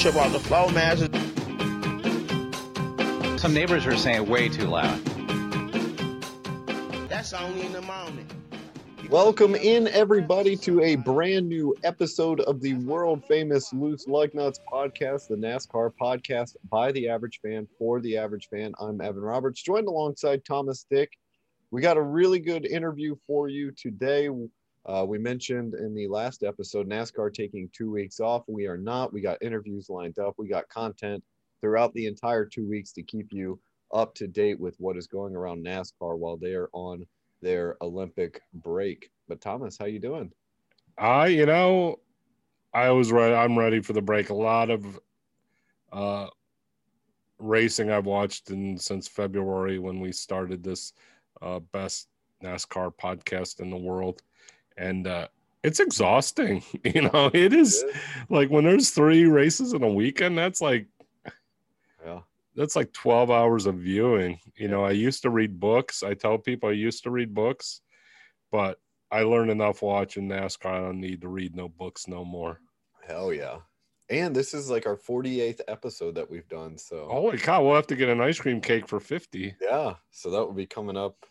trip off the floor, man. Some neighbors were saying way too loud. That's only in the morning. Welcome in, everybody, to a brand new episode of the world famous Loose Lug Nuts podcast, the NASCAR podcast by the average fan for the average fan. I'm Evan Roberts, joined alongside Thomas Dick. We got a really good interview for you today. Uh, we mentioned in the last episode NASCAR taking two weeks off. We are not. We got interviews lined up, we got content throughout the entire two weeks to keep you up to date with what is going around NASCAR while they are on their Olympic break. But Thomas, how you doing? I, you know, I was ready. I'm ready for the break. A lot of uh, racing I've watched in since February when we started this uh, best NASCAR podcast in the world, and uh, it's exhausting. You know, it is like when there's three races in a weekend. That's like Yeah. that's like 12 hours of viewing. You know, I used to read books. I tell people I used to read books, but I learned enough watching NASCAR. I don't need to read no books no more. Hell yeah. And this is like our 48th episode that we've done. So, Holy cow, we'll have to get an ice cream cake for 50. yeah. So that will be coming up,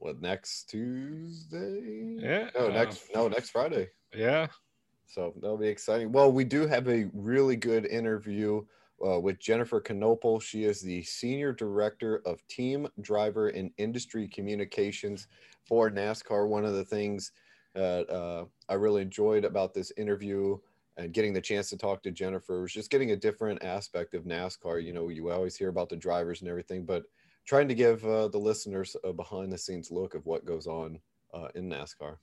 what, next Tuesday? Yeah. No, next, no, next Friday. Yeah. So that'll be exciting. Well, we do have a really good interview uh, with Jennifer Canopel. She is the Senior Director of Team Driver and Industry Communications for NASCAR. One of the things that uh, I really enjoyed about this interview and getting the chance to talk to Jennifer was just getting a different aspect of NASCAR. You know, you always hear about the drivers and everything, but trying to give uh, the listeners a behind the scenes look of what goes on uh, in NASCAR.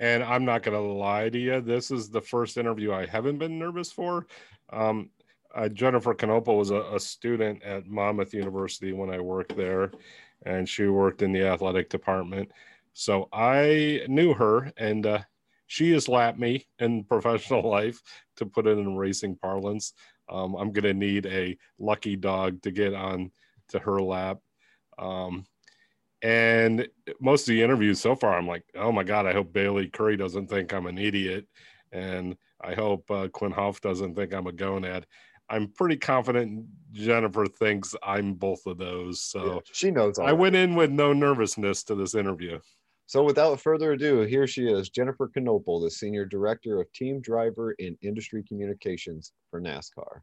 And I'm not going to lie to you. This is the first interview I haven't been nervous for. Um, uh, Jennifer Canopel was a, a student at Monmouth University when I worked there, and she worked in the athletic department. So I knew her, and uh, she has lapped me in professional life, to put it in racing parlance. Um, I'm going to need a lucky dog to get on to her lap. Um, and most of the interviews so far, I'm like, oh my God, I hope Bayley Currey doesn't think I'm an idiot. And I hope uh, Quin Houff doesn't think I'm a gonad. I'm pretty confident Jennifer thinks I'm both of those. So Yeah, she knows. I already. went in with no nervousness to this interview. So without further ado, here she is, Jennifer Canopel, the Senior Director of Team Driver and Industry Communications for NASCAR.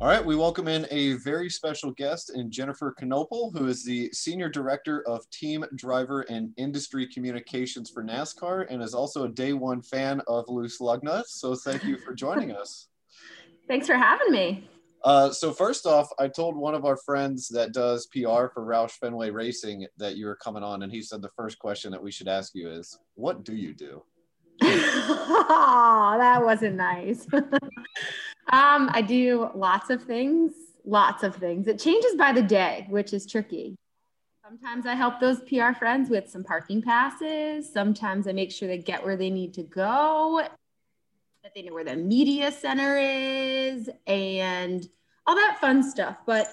All right, we welcome in a very special guest in Jennifer Canopel, who is the Senior Director of Team Driver and Industry Communications for NASCAR and is also a day one fan of Loose Lug Nuts. So thank you for joining us. Thanks for having me. Uh, so first off, I told one of our friends that does PR for Roush Fenway Racing that you were coming on, and he said the first question that we should ask you is, "What do you do?" oh, that wasn't nice. um, I do lots of things, lots of things. It changes by the day, which is tricky. Sometimes I help those PR friends with some parking passes. Sometimes I make sure they get where they need to go, that they know where the media center is, and all that fun stuff. But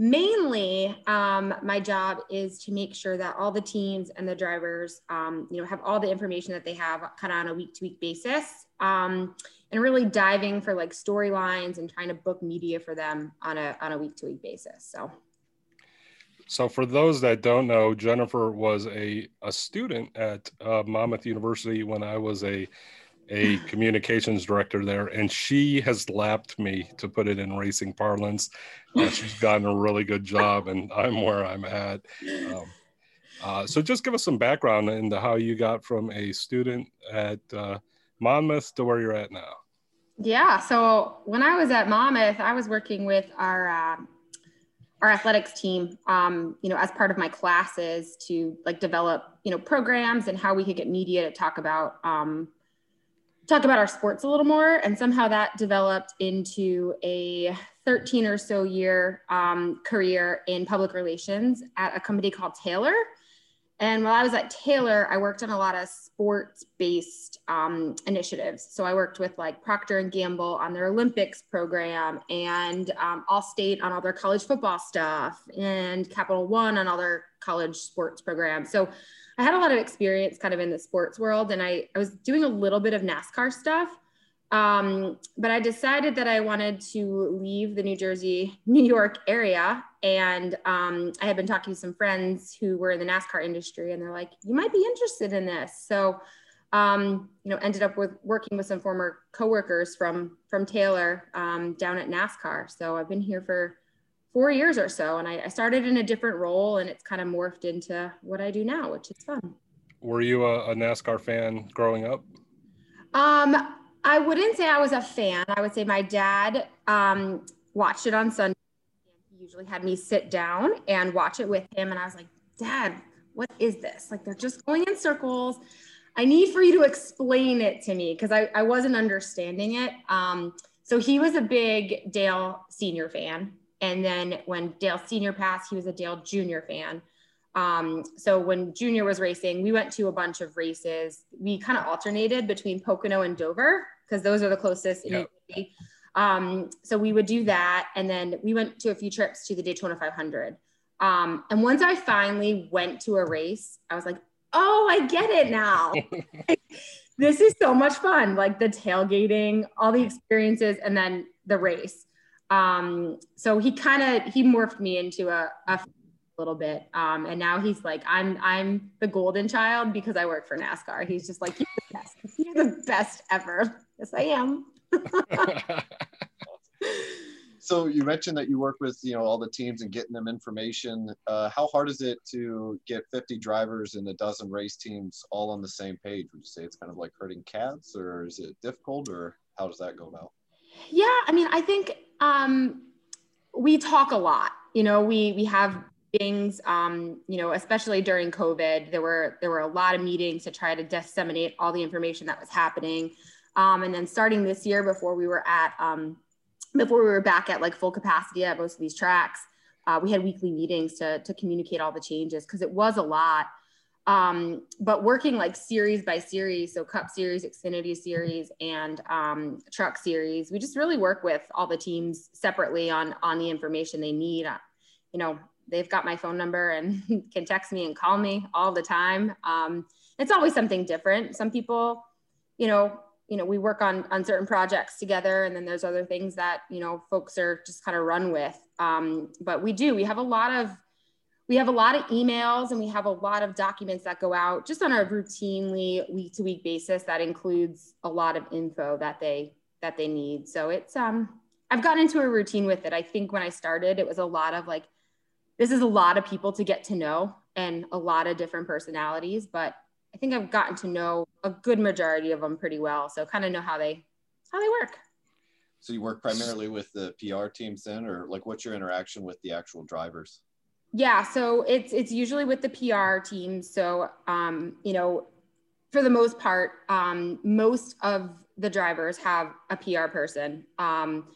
mainly um, my job is to make sure that all the teams and the drivers um, you know have all the information that they have kind of on a week to week basis um, and really diving for like storylines and trying to book media for them on a on a week to week basis so So, for those that don't know, Jennifer was a, a student at uh, Monmouth University when I was a a communications director there, and she has lapped me to put it in racing parlance. Uh, she's done a really good job, and I'm where I'm at. Um, uh, so, just give us some background into how you got from a student at uh, Monmouth to where you're at now. Yeah. So when I was at Monmouth, I was working with our uh, our athletics team, um, you know, as part of my classes to like develop, you know, programs and how we could get media to talk about um, talk about our sports a little more. And somehow that developed into a 13 or so year um, career in public relations at a company called Taylor. And while I was at Taylor, I worked on a lot of sports-based um, initiatives. So I worked with like Procter and Gamble on their Olympics program, and um, Allstate on all their college football stuff, and Capital One on all their college sports programs. So I had a lot of experience kind of in the sports world, and I, I was doing a little bit of NASCAR stuff. Um, but I decided that I wanted to leave the New Jersey, New York area. And um, I had been talking to some friends who were in the NASCAR industry, and they're like, you might be interested in this. So, um, you know, ended up with working with some former coworkers from from Taylor um, down at NASCAR. So I've been here for four years or so, and I, I started in a different role, and it's kind of morphed into what I do now, which is fun. Were you a, a NASCAR fan growing up? Um, I wouldn't say I was a fan. I would say my dad um, watched it on Sunday. He usually had me sit down and watch it with him. And I was like, Dad, what is this? Like, they're just going in circles. I need for you to explain it to me because I, I wasn't understanding it. Um, so he was a big Dale Senior fan. And then when Dale Senior passed, he was a Dale Junior fan. Um, so when Junior was racing, we went to a bunch of races. We kind of alternated between Pocono and Dover because those are the closest in yep. Um, so we would do that. And then we went to a few trips to the Daytona 500. Um, and once I finally went to a race, I was like, oh, I get it now. this is so much fun. Like the tailgating, all the experiences, and then the race. Um, so he kind of, he morphed me into a, a little bit. Um, and now he's like, I'm I'm the golden child because I work for NASCAR. He's just like, you're the best. You're the best ever. Yes, I am. so you mentioned that you work with you know all the teams and getting them information. Uh, how hard is it to get 50 drivers and a dozen race teams all on the same page? Would you say it's kind of like herding cats, or is it difficult, or how does that go about? Yeah, I mean, I think um, we talk a lot. You know, we we have meetings um, you know especially during covid there were there were a lot of meetings to try to disseminate all the information that was happening. Um, and then starting this year before we were at um, before we were back at like full capacity at most of these tracks uh, we had weekly meetings to, to communicate all the changes because it was a lot. Um, but working like series by series so cup series xfinity series and um, truck series we just really work with all the teams separately on on the information they need. Uh, you know they've got my phone number and can text me and call me all the time. Um, it's always something different. Some people, you know, you know, we work on on certain projects together, and then there's other things that you know folks are just kind of run with. Um, but we do. We have a lot of we have a lot of emails and we have a lot of documents that go out just on a routinely week to week basis that includes a lot of info that they that they need so it's um i've gotten into a routine with it i think when i started it was a lot of like this is a lot of people to get to know and a lot of different personalities, but I think I've gotten to know a good majority of them pretty well. So kind of know how they how they work. So you work primarily with the PR teams then, or like what's your interaction with the actual drivers? Yeah, so it's it's usually with the PR team. So um, you know, for the most part, um, most of the drivers have a PR person. Um,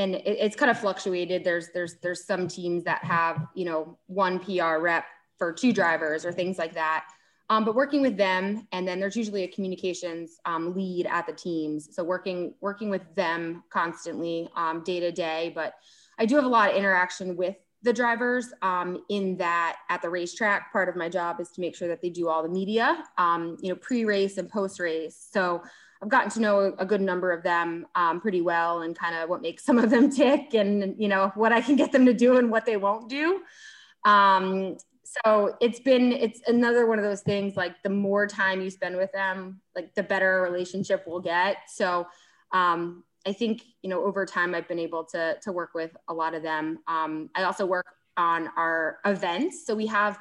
and it, it's kind of fluctuated. There's there's there's some teams that have you know one PR rep for two drivers or things like that. Um, but working with them, and then there's usually a communications um, lead at the teams. So working working with them constantly, um, day to day. But I do have a lot of interaction with the drivers um, in that at the racetrack. Part of my job is to make sure that they do all the media, um, you know, pre-race and post-race. So I've gotten to know a good number of them um, pretty well and kind of what makes some of them tick and, you know, what I can get them to do and what they won't do. Um, so it's been, it's another one of those things like the more time you spend with them, like the better relationship we'll get. So um, I think, you know, over time I've been able to, to work with a lot of them. Um, I also work on our events. So we have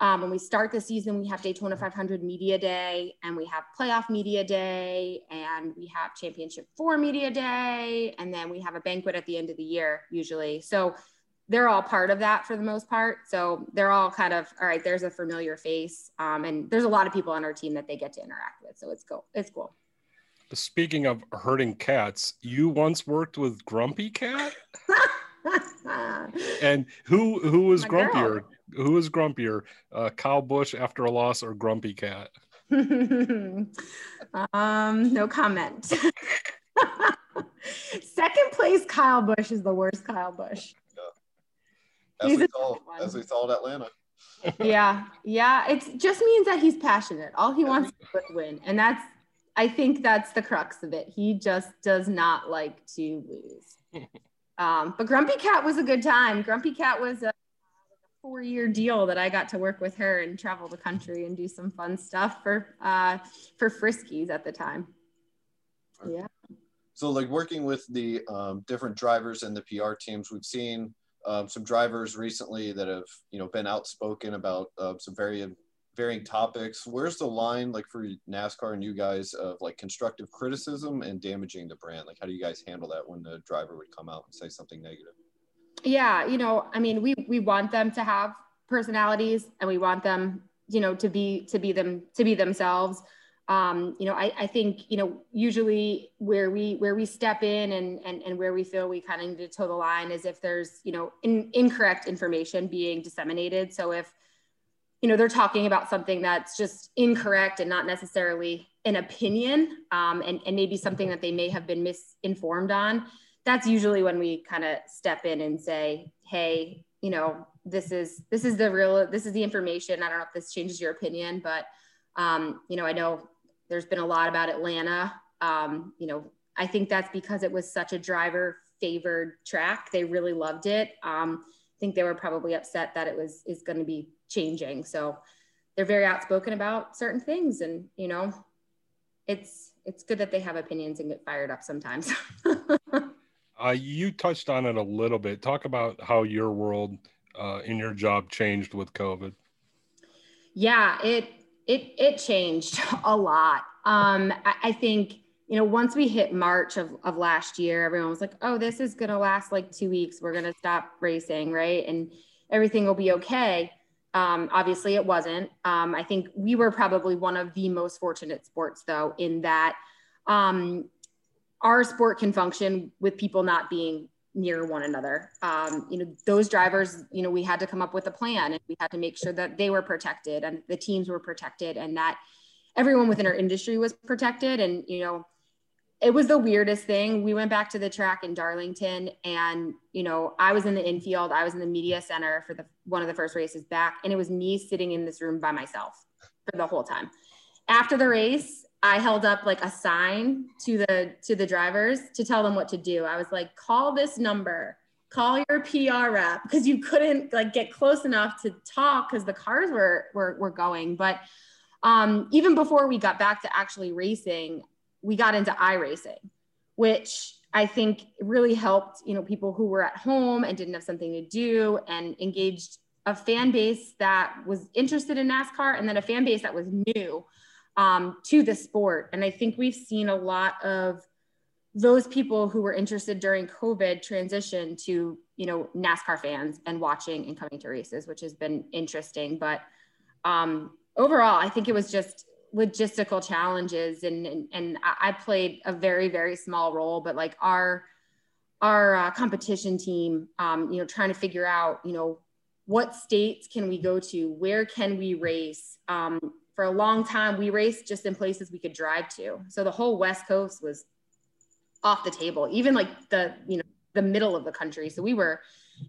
um, when we start the season, we have Daytona 500 Media Day, and we have Playoff Media Day, and we have Championship Four Media Day, and then we have a banquet at the end of the year, usually. So they're all part of that for the most part. So they're all kind of all right. There's a familiar face, um, and there's a lot of people on our team that they get to interact with. So it's cool. It's cool. Speaking of herding cats, you once worked with Grumpy Cat, and who who was grumpier? Who is grumpier, uh, Kyle Busch after a loss or Grumpy Cat? um, no comment. Second place, Kyle Busch is the worst Kyle Busch. Yeah. As, we saw, as we saw at Atlanta. yeah, yeah. It just means that he's passionate. All he wants is win, and that's. I think that's the crux of it. He just does not like to lose. Um, but Grumpy Cat was a good time. Grumpy Cat was a four year deal that I got to work with her and travel the country and do some fun stuff for uh, for Friskies at the time. Yeah. So, like working with the um, different drivers and the PR teams, we've seen um, some drivers recently that have you know been outspoken about uh, some very varying topics. Where's the line, like for NASCAR and you guys, of like constructive criticism and damaging the brand? Like, how do you guys handle that when the driver would come out and say something negative? Yeah you know i mean we we want them to have personalities and we want them you know to be to be them to be themselves. Um, you know I, I think you know usually where we where we step in and and, and where we feel we kind of need to toe the line is if there's you know in, incorrect information being disseminated. So if you know they're talking about something that's just incorrect and not necessarily an opinion um, and, and maybe something that they may have been misinformed on that's usually when we kind of step in and say, hey, you know, this is this is the real this is the information. I don't know if this changes your opinion, but um, you know, I know there's been a lot about Atlanta. Um, you know, I think that's because it was such a driver favored track. They really loved it. Um, I think they were probably upset that it was is going to be changing. So they're very outspoken about certain things, and you know, it's it's good that they have opinions and get fired up sometimes. Uh, you touched on it a little bit. Talk about how your world uh, in your job changed with COVID. Yeah, it it it changed a lot. Um, I, I think you know once we hit March of of last year, everyone was like, "Oh, this is gonna last like two weeks. We're gonna stop racing, right? And everything will be okay." Um, obviously, it wasn't. Um, I think we were probably one of the most fortunate sports, though, in that um, our sport can function with people not being near one another. Um, you know, those drivers, you know, we had to come up with a plan and we had to make sure that they were protected and the teams were protected and that everyone within our industry was protected. And, you know, it was the weirdest thing. We went back to the track in Darlington and, you know, I was in the infield, I was in the media center for the one of the first races back and it was me sitting in this room by myself for the whole time. After the race, I held up like a sign to the to the drivers to tell them what to do. I was like, call this number, call your PR rep because you couldn't like get close enough to talk because the cars were were were going. But um, even before we got back to actually racing, we got into iRacing, which I think really helped, you know, people who were at home and didn't have something to do and engaged a fan base that was interested in NASCAR and then a fan base that was new um, to the sport. And I think we've seen a lot of those people who were interested during COVID transition to, you know, NASCAR fans and watching and coming to races, which has been interesting. But um, overall, I think it was just logistical challenges and, and, and I played a very, very small role, but like our, our uh, competition team, um, you know, trying to figure out, you know, what states can we go to? Where can we race? Um, for a long time, we raced just in places we could drive to. So the whole West Coast was off the table, even like the, you know, the middle of the country. So we were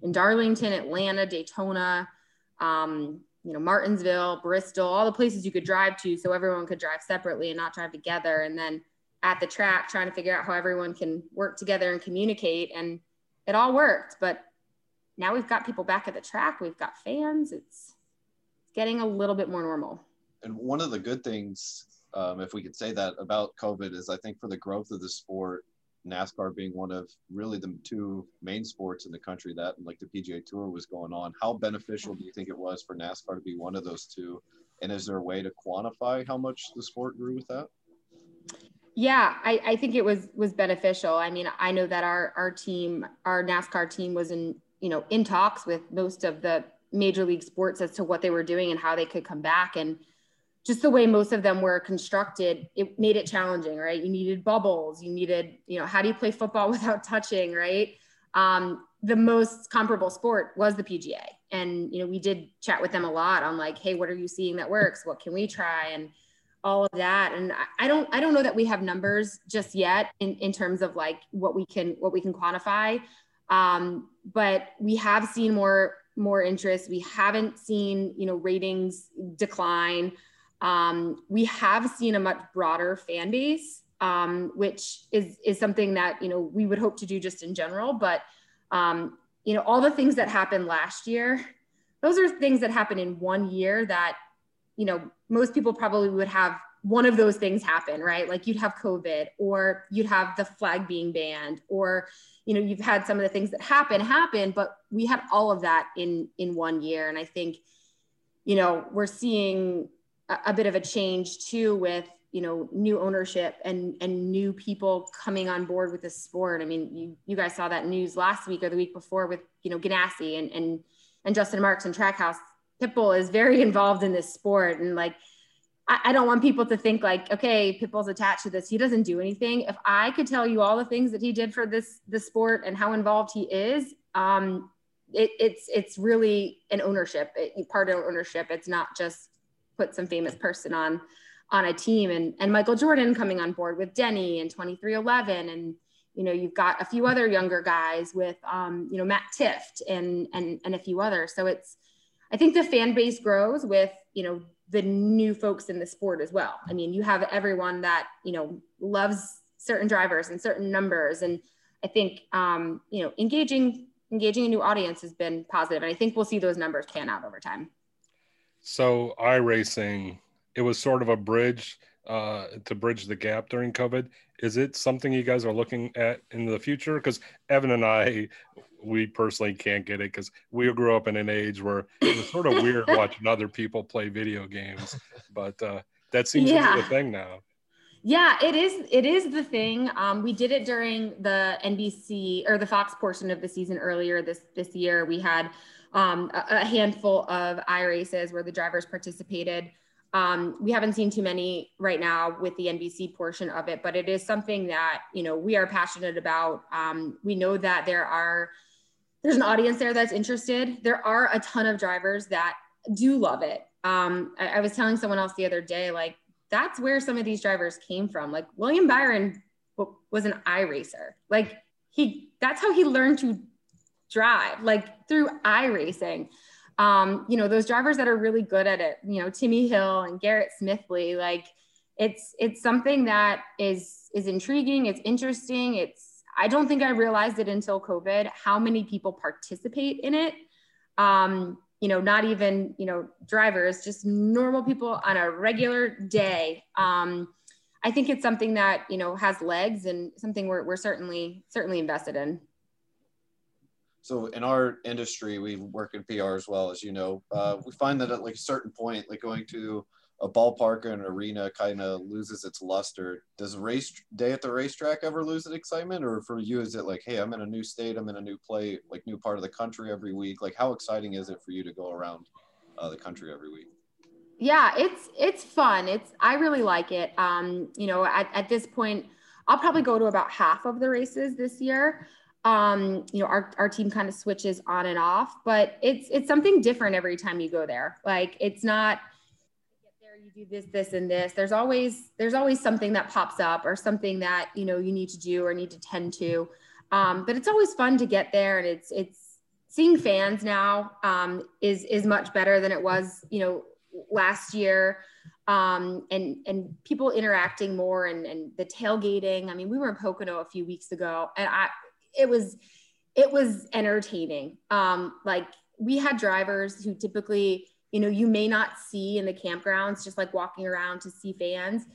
in Darlington, Atlanta, Daytona, um, you know, Martinsville, Bristol, all the places you could drive to so everyone could drive separately and not drive together. And then at the track, trying to figure out how everyone can work together and communicate. And it all worked. But now we've got people back at the track, we've got fans. It's, it's getting a little bit more normal and one of the good things, um, if we could say that about COVID, is I think for the growth of the sport, NASCAR being one of really the two main sports in the country that like the PGA Tour was going on. How beneficial do you think it was for NASCAR to be one of those two? And is there a way to quantify how much the sport grew with that? Yeah, I, I think it was was beneficial. I mean, I know that our our team, our NASCAR team, was in you know in talks with most of the major league sports as to what they were doing and how they could come back and just the way most of them were constructed, it made it challenging, right? You needed bubbles, you needed, you know, how do you play football without touching, right? Um, the most comparable sport was the PGA. and you know we did chat with them a lot on like hey what are you seeing that works what can we try and all of that and I, don't i don't know that we have numbers just yet in, in terms of like what we can what we can quantify um, but we have seen more more interest we haven't seen you know ratings decline um, we have seen a much broader fan base um, which is is something that you know we would hope to do just in general but um, you know all the things that happened last year those are things that happen in one year that you know, most people probably would have one of those things happen, right? Like you'd have COVID or you'd have the flag being banned or, you know, you've had some of the things that happen happen, but we had all of that in in one year. And I think, you know, we're seeing a, bit of a change too with you know new ownership and and new people coming on board with the sport. I mean, you you guys saw that news last week or the week before with you know Ganassi and and and Justin Marks and Trackhouse Pitbull is very involved in this sport. And like, I, I don't want people to think like, okay, Pitbull's attached to this. He doesn't do anything. If I could tell you all the things that he did for this, the sport and how involved he is, um, it, it's, it's really an ownership, it, part of ownership. It's not just put some famous person on, on a team and, and Michael Jordan coming on board with Denny and 2311 and, you know, you've got a few other younger guys with, um, you know, Matt Tifft and, and, and a few others. So it's, I think the fan base grows with, you know, the new folks in the sport as well. I mean, you have everyone that, you know, loves certain drivers and certain numbers. And I think, um, you know, engaging, engaging a new audience has been positive, And I think we'll see those numbers pan out over time. So iRacing, it was sort of a bridge uh, to bridge the gap during COVID. Is it something you guys are looking at in the future? Because Evan and I, we personally can't get it because we grew up in an age where it was sort of weird watching other people play video games. But uh, that seems yeah. to be the thing now. Yeah, it is. It is the thing. Um, we did it during the NBC or the Fox portion of the season earlier this this year. We had um, a, handful of i races where the drivers participated. Um, we haven't seen too many right now with the NBC portion of it, but it is something that you know we are passionate about. Um, we know that there are there's an audience there that's interested. There are a ton of drivers that do love it. Um, I, I was telling someone else the other day, like that's where some of these drivers came from. Like William Byron was an iRacer. Like he, that's how he learned to drive, like through iRacing. Um, you know, those drivers that are really good at it, you know, Timmy Hill and Garrett Smithley, like it's, it's something that is, is intriguing. It's interesting. It's, I don't think I realized it until COVID how many people participate in it. Um, you know, not even, you know, drivers, just normal people on a regular day. Um, I think it's something that, you know, has legs and something we're, we're certainly, certainly invested in. So in our industry, we work in PR as well, as you know, uh, we find that at like a certain point, like going to a ballpark or an arena kind of loses its luster. Does race day at the racetrack ever lose its excitement, or for you is it like, hey, I'm in a new state, I'm in a new play, like new part of the country every week? Like, how exciting is it for you to go around uh, the country every week? Yeah, it's it's fun. It's I really like it. Um, you know, at, at this point, I'll probably go to about half of the races this year. Um, you know, our, our team kind of switches on and off, but it's it's something different every time you go there. Like it's not there, you do this this and this. There's always there's always something that pops up or something that you know you need to do or need to tend to. Um, but it's always fun to get there and it's it's seeing fans now um, is is much better than it was you know last year. Um, and and people interacting more and and the tailgating. I mean we were in pocono a few weeks ago and i it was it was entertaining. Um, like we had drivers who typically you know you may not see in the campgrounds just like walking around to see fans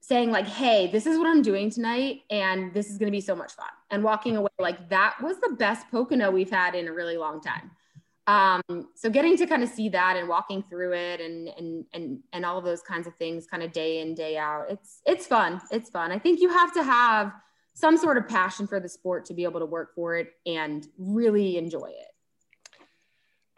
saying like hey this is what i'm doing tonight and this is going to be so much fun. And walking away like that was the best pocono we've had in a really long time. Um, so getting to kind of see that and walking through it and and and and all of those kinds of things kind of day in day out it's it's fun. It's fun. I think you have to have some sort of passion for the sport to be able to work for it and really enjoy it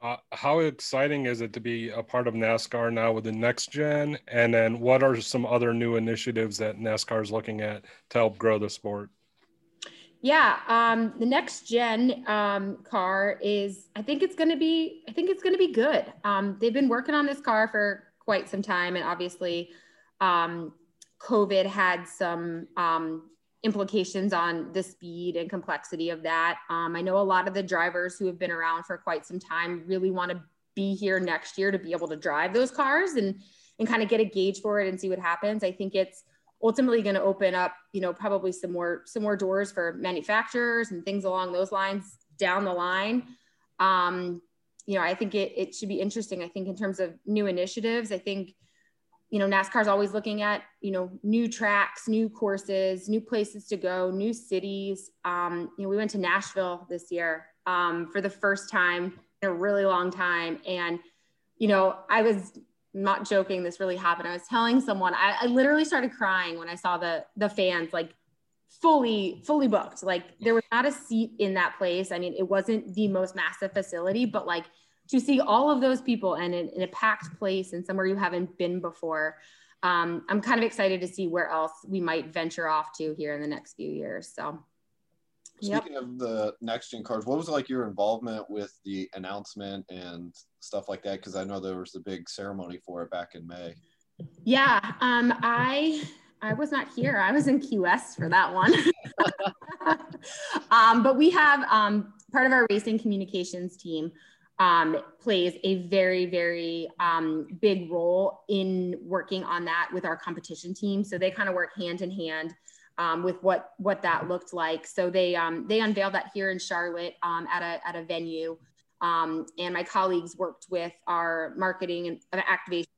uh, how exciting is it to be a part of NASCAR now with the next gen? And then what are some other new initiatives that NASCAR is looking at to help grow the sport? Yeah, um, the next gen um, car is. I think it's going to be. I think it's going to be good. Um, they've been working on this car for quite some time, and obviously, um, COVID had some um, implications on the speed and complexity of that. Um, I know a lot of the drivers who have been around for quite some time really want to be here next year to be able to drive those cars and and kind of get a gauge for it and see what happens. I think it's ultimately going to open up, you know, probably some more some more doors for manufacturers and things along those lines down the line. Um, you know, I think it it should be interesting. I think in terms of new initiatives, I think you know NASCAR is always looking at you know new tracks, new courses, new places to go, new cities. Um, you know, we went to Nashville this year um, for the first time in a really long time, and you know, I was not joking this really happened. I was telling someone I, I, literally started crying when i saw the the fans like fully fully booked. Like there was not a seat in that place. I mean it wasn't the most massive facility but like to see all of those people and in, in a packed place and somewhere you haven't been before um, i'm kind of excited to see where else we might venture off to here in the next few years so Speaking yep. of the next gen cars, what was like your involvement with the announcement and stuff like that? Because I know there was a big ceremony for it back in May. Yeah, um, I I was not here. I was in Key West for that one. um, but we have um, part of our racing communications team um, plays a very, very um, big role in working on that with our competition team. So they kind of work hand in hand um, with what what that looked like. So they um, they unveiled that here in Charlotte um, at a at a venue, um, and my colleagues worked with our marketing and activation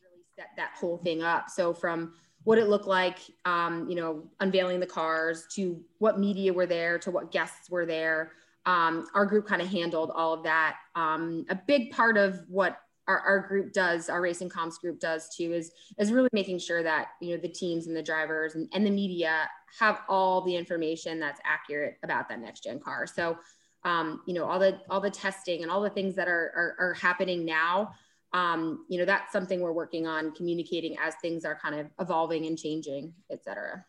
really set that whole thing up. So from what it looked like, you know, unveiling the cars to what media were there to what guests were there. Um, our group kind of handled all of that. a big part of what our, our group does, our racing comms group does too, is is really making sure that you know the teams and the drivers and, and the media have all the information that's accurate about that next gen car. So um, you know all the all the testing and all the things that are are, are happening now. Um, you know that's something we're working on communicating as things are kind of evolving and changing, et cetera.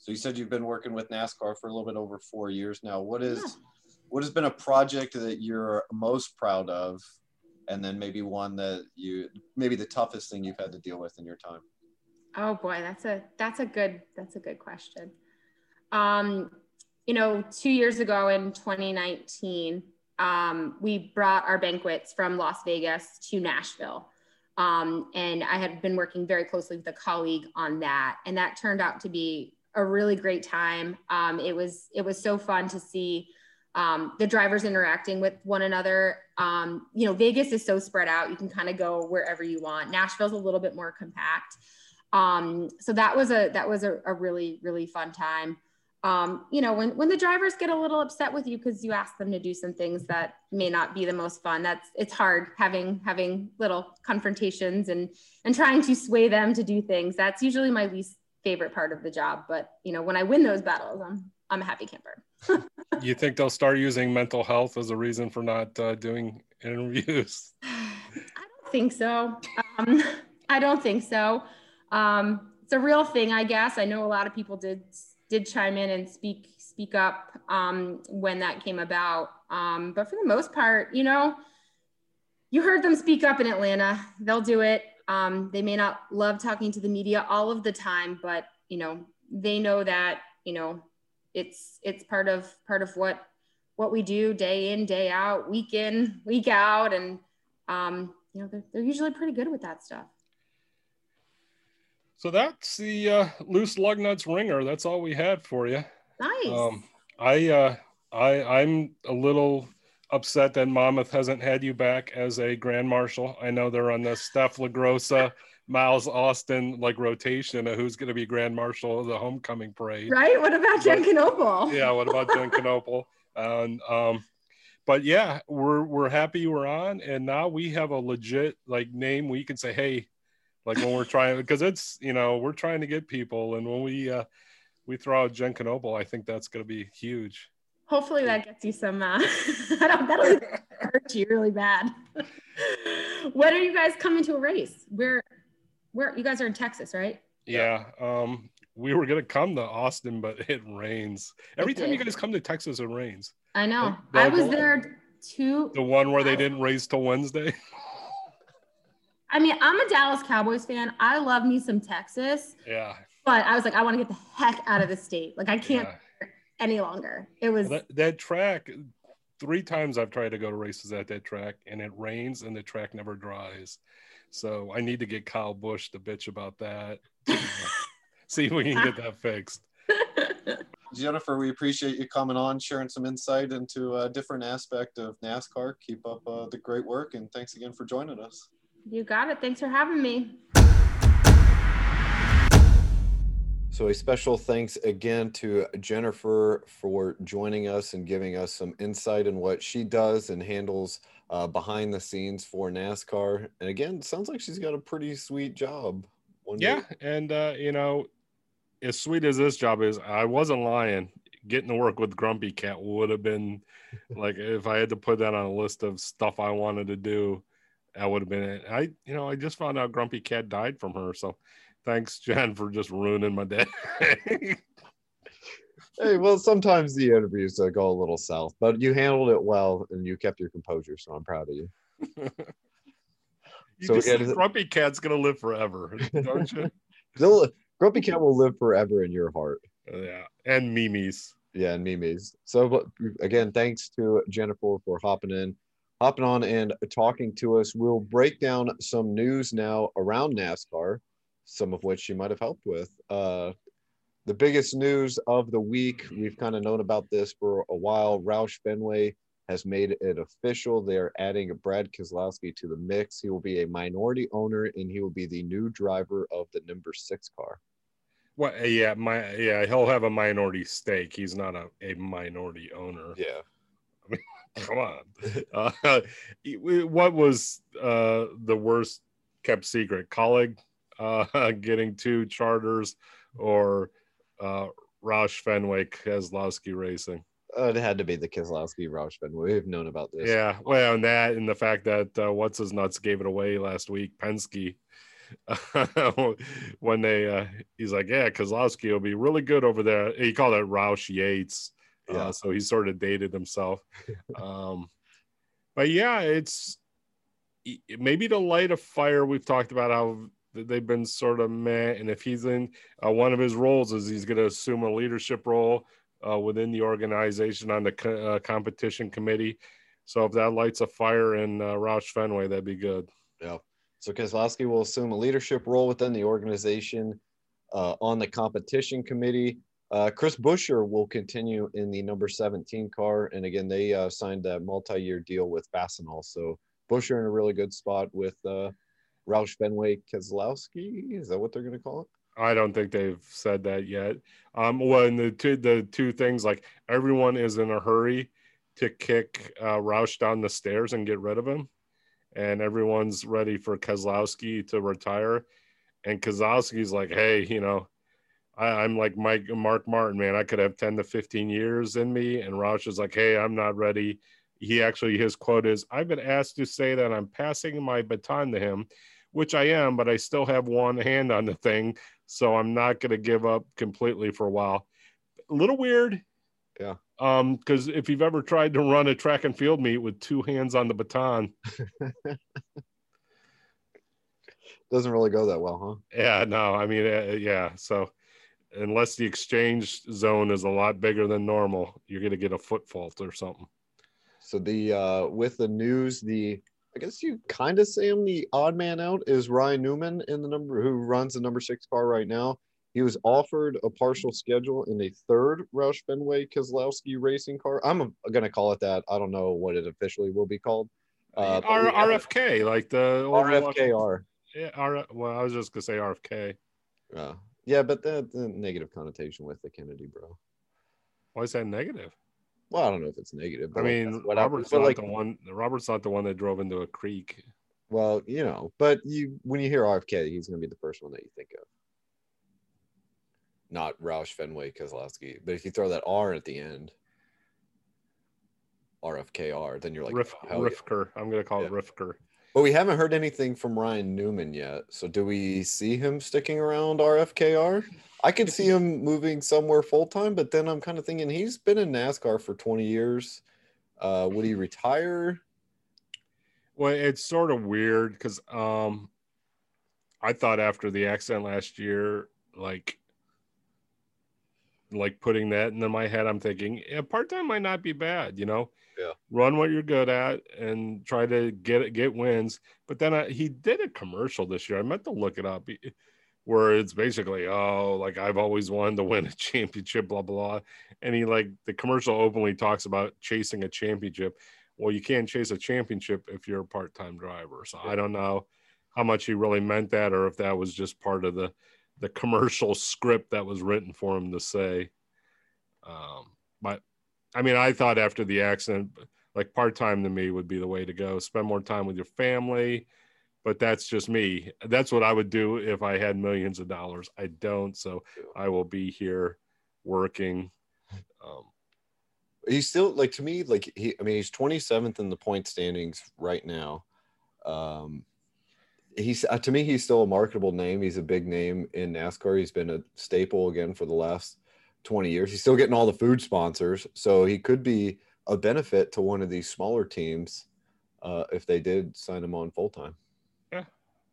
So you said you've been working with NASCAR for a little bit over four years now. What is yeah. what has been a project that you're most proud of? And then maybe one that you maybe the toughest thing you've had to deal with in your time. Oh boy that's a that's a good that's a good question. Um you know two years ago in 2019 um, we brought our banquets from las vegas to nashville. Um, and i had been working very closely with a colleague on that. And that turned out to be a really great time um, it was it was so fun to see um, the drivers interacting with one another. Um, you know, Vegas is so spread out. You can kind of go wherever you want. Nashville's a little bit more compact. Um, so that was a that was a, a really really fun time. Um, you know, when when the drivers get a little upset with you because you ask them to do some things that may not be the most fun. That's it's hard having having little confrontations and and trying to sway them to do things. That's usually my least favorite part of the job. But you know, when I win those battles, I'm I'm a happy camper. you think they'll start using mental health as a reason for not uh, doing interviews? I don't think so. Um, I don't think so. Um, it's a real thing, I guess. I know a lot of people did did chime in and speak speak up um, when that came about. Um, but for the most part, you know, you heard them speak up in Atlanta. They'll do it. Um, they may not love talking to the media all of the time, but you know, they know that you know it's it's part of part of what what we do day in day out week in week out. And um, you know they're, they're usually pretty good with that stuff. So that's the uh, loose lug nuts ringer. That's all we had for you. Nice. Um, i uh, i i'm a little upset that monmouth hasn't had you back as a grand marshal i know they're on the steph lagrosa Miles Austin like rotation of who's going to be Grand Marshal of the homecoming parade. Right. What about Jen Knoepel? Yeah. What about Jen Knoepel? And um, but yeah, we're we're happy we're on, and now we have a legit like name we can say, hey, like when we're trying because it's you know we're trying to get people, and when we uh, we throw out Jen Knoepel, I think that's going to be huge. Hopefully that gets you some. Uh, that'll hurt you really bad. when are you guys coming to a race? Where where you guys are in Texas, right? Yeah. Um, we were gonna come to Austin, but it rains. Every It time you guys come to Texas, it rains. I know. The- I was the- there two. The one where they didn't raise till Wednesday. I mean, I'm a Dallas Cowboys fan. I love me some Texas, yeah. but I was like, I want to get the heck out of the state. Like, I can't yeah. Any longer. It was. That, that track, three times I've tried to go to races at that track, and it rains and the track never dries. So I need to get Kyle Busch to bitch about that. See if we can get that fixed. Jennifer, we appreciate you coming on, sharing some insight into a different aspect of NASCAR. Keep up uh, the great work, and thanks again for joining us. you got it. Thanks for having me. So, a special thanks again to Jennifer for joining us and giving us some insight in what she does and handles uh, behind the scenes for NASCAR. And again, sounds like she's got a pretty sweet job. One day- Yeah, and uh, you know, as sweet as this job is, I wasn't lying. Getting to work with Grumpy Cat would have been like if I had to put that on a list of stuff I wanted to do, that would have been it. I, you know, I just found out Grumpy Cat died from her, so thanks, Jen, for just ruining my day. Hey, well, sometimes the interviews uh, go a little south, but you handled it well and you kept your composure. So I'm proud of you. you So just again, Grumpy Cat's gonna live forever, don't you? Grumpy Cat will live forever in your heart. yeah, and Mimi's. Yeah, and Mimi's. So, but again, thanks to Jennifer for hopping in, hopping on, and talking to us. We'll break down some news now around NASCAR, some of which she might have helped with. Uh, the biggest news of the week, we've kind of known about this for a while. Roush Fenway has made it official. They are adding Brad Keselowski to the mix. He will be a minority owner, and he will be the new driver of the number six car. Well, yeah, my yeah, he'll have a minority stake. He's not a, a minority owner. Yeah. Come on. Uh, what was uh, the worst kept secret? Kaulig uh, getting two charters or uh, Roush Fenway Keselowski Racing? Uh, it had to be the Keselowski Roush Fenway. We've known about this. Yeah, well, and that and the fact that uh, what's his nuts gave it away last week, Penske. when they, uh, he's like, yeah, Kozlowski will be really good over there. He called it Roush Yates, uh, Yeah. so he sort of dated himself. um, but yeah, it's maybe to light a fire. We've talked about how they've been sort of meh, and if he's in uh, one of his roles is he's going to assume a leadership role uh, within the organization on the co- uh, competition committee. So if that lights a fire in uh, Roush Fenway, that'd be good. Yeah. So Keselowski will assume a leadership role within the organization uh, on the competition committee. Uh, Chris Buescher will continue in the number 17 car. And again, they uh, signed a multi year deal with Fastenal. So Buescher in a really good spot with Roush Fenway Keselowski. Is that what they're going to call it? I don't think they've said that yet. Um, well, and the two the two things like everyone is in a hurry to kick uh, Roush down the stairs and get rid of him, and everyone's ready for Kozlowski to retire, and Kozlowski's like, hey, you know, I, I'm like Mike Mark Martin, man. I could have ten to fifteen years in me, and Roush is like, hey, I'm not ready. He actually his quote is, I've been asked to say that I'm passing my baton to him, which I am, but I still have one hand on the thing so I'm not going to give up completely for a while. A little weird. Yeah. Um, because if you've ever tried to run a track and field meet with two hands on the baton, Doesn't really go that well, huh? yeah, no, I mean, uh, yeah. So unless the exchange zone is a lot bigger than normal, you're going to get a foot fault or something. So the uh with the news, the I guess you kind of say him the odd man out is Ryan Newman in the number who runs the number six car right now. He was offered a partial schedule in a third Roush Fenway Keselowski racing car. I'm going to call it that. I don't know what it officially will be called. Uh, R- RFK, like the RFKR. Yeah, R- well, I was just gonna say RFK. Uh, yeah, but the, the negative connotation with the Kennedy, bro. Why is that negative? Well, I don't know if it's negative. I mean, what I- Robert's but not like, the one. Robert's not the one that drove into a creek. well, you know, but you when you hear RFK, he's going to be the first one that you think of. Not Roush Fenway Keselowski, but if you throw that R at the end, RFKR, then you're like, Rif, oh, hell yeah. Rifker. I'm gonna call it Yeah. Rifker. But we haven't heard anything from Ryan Newman yet. So do we see him sticking around RFKR? I could see him moving somewhere full time, but then I'm kind of thinking he's been in NASCAR for 20 years. Uh, would he retire? Well, it's sort of weird because um, I thought after the accident last year, like, like putting that into my head, I'm thinking yeah, part time might not be bad. You know, Yeah. run what you're good at and try to get get wins. But then I, he did a commercial this year. I meant to look it up. He- Where it's basically, oh, like I've always wanted to win a championship, blah blah, and he like the commercial openly talks about chasing a championship. Well, you can't chase a championship if you're a part-time driver. So I don't know how much he really meant that, or if that was just part of the the commercial script that was written for him to say. Um, but I mean, I thought after the accident, like part-time to me would be the way to go. Spend more time with your family. But that's just me. That's what I would do if I had millions of dollars. I don't, so I will be here working. Um, He's still like to me, like he I mean, he's 27th in the point standings right now. Um he's uh, to me he's still a marketable name. He's a big name in NASCAR. He's been a staple again for the last 20 years. He's still getting all the food sponsors, so he could be a benefit to one of these smaller teams uh, if they did sign him on full time.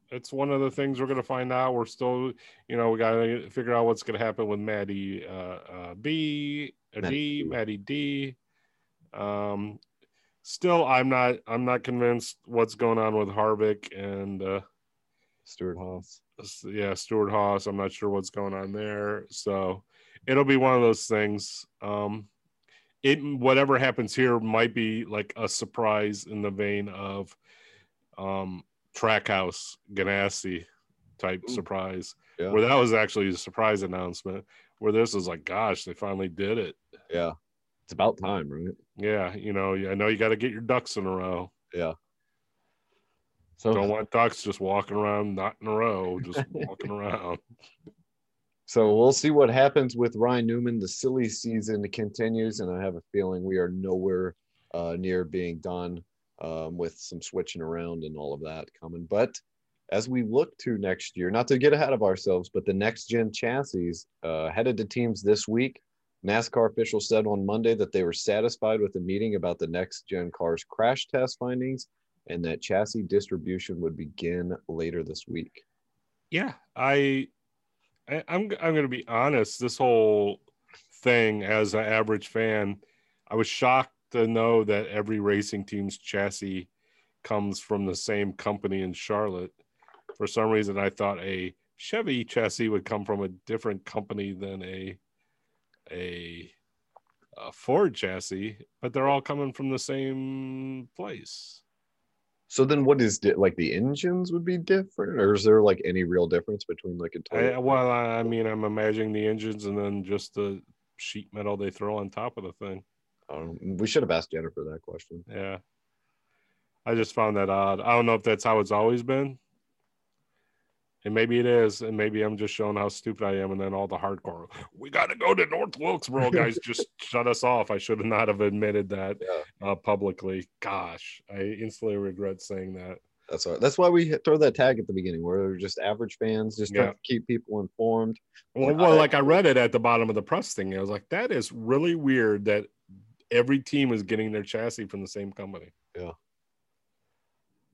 It's one of the things we're going to find out. We're still, you know, we got to figure out what's going to happen with Maddie uh, uh, B, uh, Maddie D. Maddie D. Um, still, I'm not, I'm not convinced what's going on with Harvick and, uh, Stewart Haas. yeah, Stewart Haas. I'm not sure what's going on there. So it'll be one of those things. Um, it whatever happens here might be like a surprise in the vein of um, Trackhouse Ganassi type Ooh. surprise, Yeah. where that was actually a surprise announcement. Where this is like, gosh, they finally did it. Yeah. It's about time, right? Yeah, you know, I know you got to get your ducks in a row. Yeah. So Don't want ducks just walking around not in a row, just walking around. So we'll see what happens with Ryan Newman. The silly season continues, and I have a feeling we are nowhere uh, near being done um, with some switching around and all of that coming. But as we look to next year, not to get ahead of ourselves, but the next gen chassis uh, headed to teams this week. NASCAR officials said on Monday that they were satisfied with the meeting about the next gen cars crash test findings and that chassis distribution would begin later this week. yeah i, I i'm i'm gonna be honest this whole thing as an average fan i was shocked to know that every racing team's chassis comes from the same company in charlotte. For some reason i thought a chevy chassis would come from a different company than a a, a ford chassis but they're all coming from the same place. So then, what is di- like the engines would be different, or is there like any real difference between like a I, well, I mean, I'm imagining the engines and then just the sheet metal they throw on top of the thing. Um, we should have asked Jennifer that question. Yeah. I just found that odd. I don't know if that's how it's always been. And maybe it is. And maybe I'm just showing how stupid I am. And then all the hardcore, we got to go to North Wilkesboro, guys. just shut us off. I should not have admitted that Yeah, uh, publicly. Gosh, I instantly regret saying that. that's why. That's why we throw that tag at the beginning, where we're just average fans, just trying Yeah. to keep people informed. Well, well, like I read it at the bottom of the press thing. I was like, that is really weird that every team is getting their chassis from the same company. Yeah.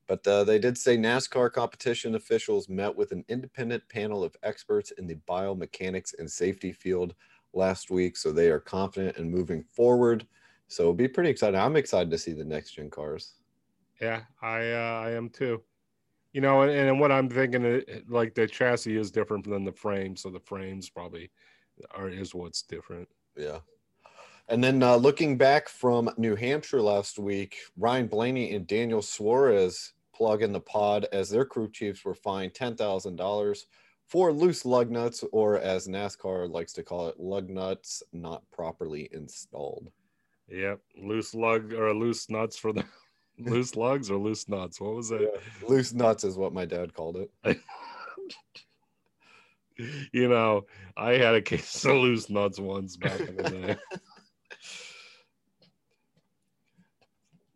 But uh, they did say NASCAR competition officials met with an independent panel of experts in the biomechanics and safety field last week, so they are confident in moving forward. So it'll be pretty exciting. I'm excited to see the next gen cars. Yeah, I uh, I am too. You know, and, and what I'm thinking, uh, like the chassis is different than the frame, so the frames probably are is what's different. Yeah. And then uh, looking back from New Hampshire last week, Ryan Blaney and Daniel Suarez plug in the pod as their crew chiefs were fined $10,000 for loose lug nuts, or as NASCAR likes to call it, lug nuts not properly installed. Yep, loose lug or loose nuts for the loose lugs or loose nuts. What was it? Loose nuts is what my dad called it. you know, I had a case of loose nuts once back in the day.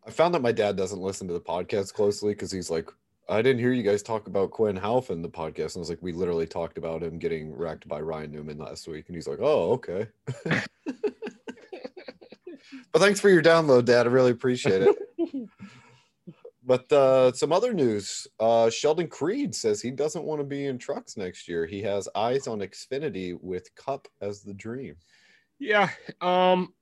I found that my dad doesn't listen to the podcast closely because he's like, I didn't hear you guys talk about Quin Houff in the podcast. And I was like, we literally talked about him getting wrecked by Ryan Newman last week. And he's like, oh, okay. but thanks for your download, Dad. I really appreciate it. but uh, some other news uh, Sheldon Creed says he doesn't want to be in trucks next year. He has eyes on Xfinity with Cup as the dream. Yeah. Um,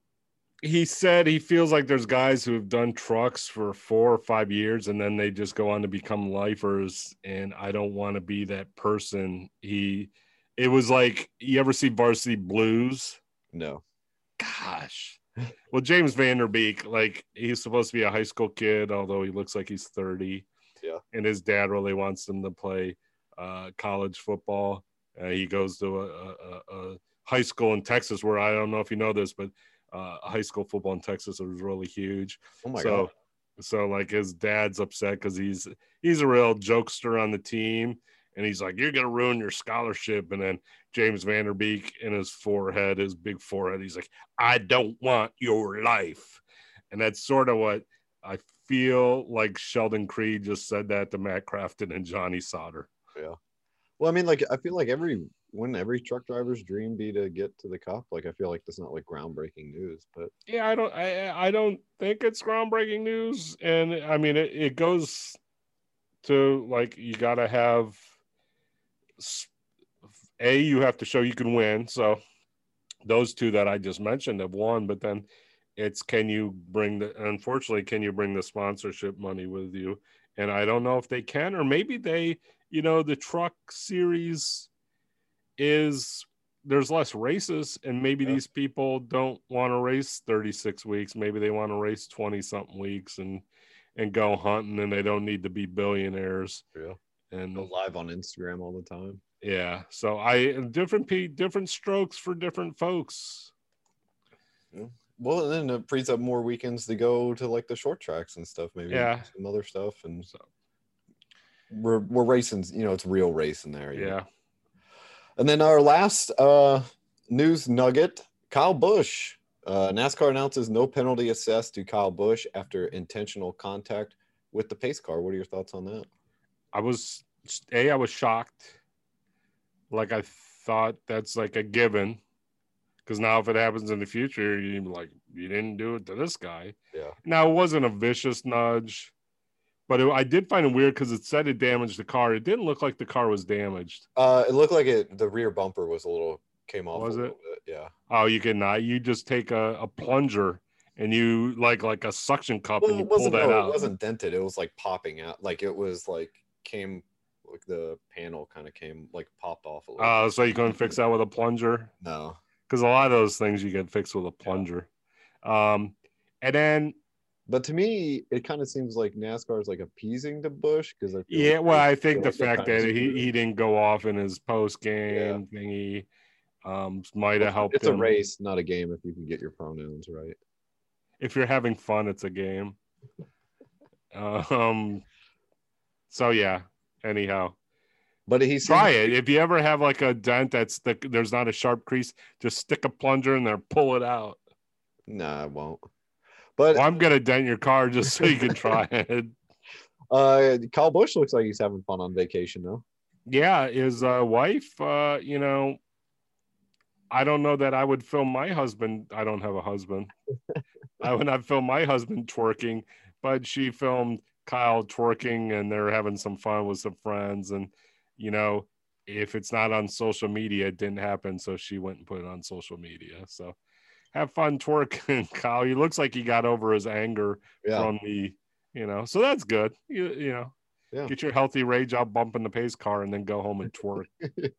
he said he feels like there's guys who have done trucks for four or five years and then they just go on to become lifers. And I don't want to be that person. He, it was like, you ever see Varsity Blues? No. Gosh. Well, James Van Der Beek, like he's supposed to be a high school kid, although he looks like he's 30. Yeah. And his dad really wants him to play uh, college football. Uh, he goes to a, a, a high school in Texas where I don't know if you know this, but uh, high school football in Texas was really huge. Oh my so, God. so like his dad's upset because he's he's a real jokester on the team, and he's like, "You're gonna ruin your scholarship." And then James Van Der Beek in his forehead, his big forehead, he's like, "I don't want your life," and that's sort of what I feel like Sheldon Creed just said that to Matt Crafton and Johnny Sauter. Yeah. Well, I mean, like, I feel like every wouldn't every truck driver's dream be to get to the cup? Like, I feel like that's not like groundbreaking news, but Yeah, I don't, I, I don't think it's groundbreaking news, and I mean, it, it goes to like you got to have a, you have to show you can win. So those two that I just mentioned have won, but then it's can you bring the unfortunately can you bring the sponsorship money with you? And I don't know if they can, or maybe they, you know, the truck series is there's less races and maybe Yeah. these people don't want to race 36 weeks maybe they want to race 20 something weeks and and go hunting and they don't need to be billionaires yeah, and go live on Instagram all the time. yeah so i different pe- different strokes for different folks Well, and then it frees up more weekends to go to like the short tracks and stuff, maybe Yeah. some other stuff, and so we're we're racing. You know, it's real racing there. yeah know? And then our last uh, news nugget Kyle Busch. Uh, NASCAR announces no penalty assessed to Kyle Busch after intentional contact with the pace car. What are your thoughts on that? i was a i was shocked like i thought that's like a given because now if it happens in the future you like you didn't do it to this guy Yeah. Now it wasn't a vicious nudge, but it, I did find it weird because it said it damaged the car. It didn't look like the car was damaged. Uh, it looked like it. The rear bumper was a little came off. Was a it? Bit. Yeah. Oh, you can not. You just take a, a plunger and you like like a suction cup Well, and you it pull that no, out. It wasn't dented. It was like popping out. Like it was like came. Like the panel kind of came like popped off a little. Uh, so you couldn't fix that with a plunger no. because a lot of those things you can fix with a plunger. Um, and then But to me, it kind of seems like NASCAR is like appeasing to Busch because yeah, well, I think the like fact that he, he didn't go off in his post game thingy um, might have helped. It's a race, not a game. If you can get your pronouns right. if you're having fun, it's a game. Um. So yeah. Anyhow, But he try it. If you ever have like a dent that's the, there's not a sharp crease, just stick a plunger in there, pull it out. Nah, I won't. But Well, I'm gonna dent your car just so you can try it. uh, Kyle Busch looks like he's having fun on vacation though. Yeah, his uh, wife. Uh, you know, I don't know that I would film my husband. I don't have a husband. I would not film my husband twerking, but she filmed Kyle twerking, and they're having some fun with some friends. And you know, if it's not on social media, it didn't happen. So she went and put it on social media. So have fun twerking, Kyle. He looks like he got over his anger Yeah. from the, you know. So that's good. You, you know. Yeah. Get your healthy rage out bumping the pace car and then go home and twerk.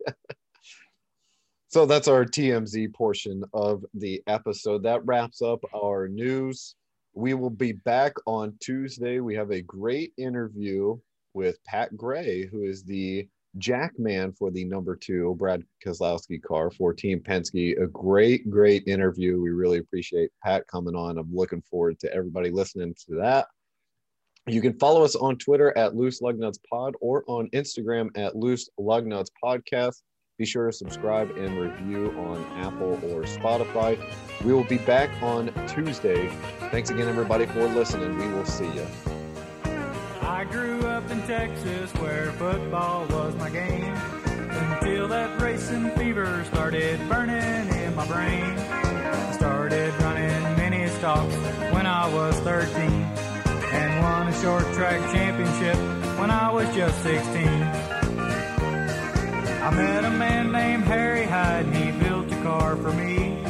So that's our TMZ portion of the episode. That wraps up our news. We will be back on Tuesday. We have a great interview with Pat Gray, who is the jack man for the number two Brad Keselowski car for Team Penske. A great, great interview. We really appreciate Pat coming on. I'm looking forward to everybody listening to that. You can follow us on Twitter at Loose Lug Nuts Pod or on Instagram at Loose Lug Nuts Podcast. Be sure to subscribe and review on Apple or Spotify. We will be back on Tuesday. Thanks again, everybody, for listening. We will see you. I grew up in Texas where football was my game until that racing fever started burning in my brain. I started running mini stocks when I was 13 and won a short track championship when I was just 16. I met a man named Harry Hyde and he built a car for me.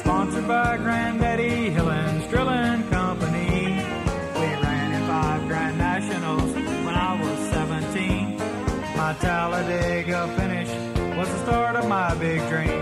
Sponsored by Granddaddy Hillens Talladega finish was the start of my big dream.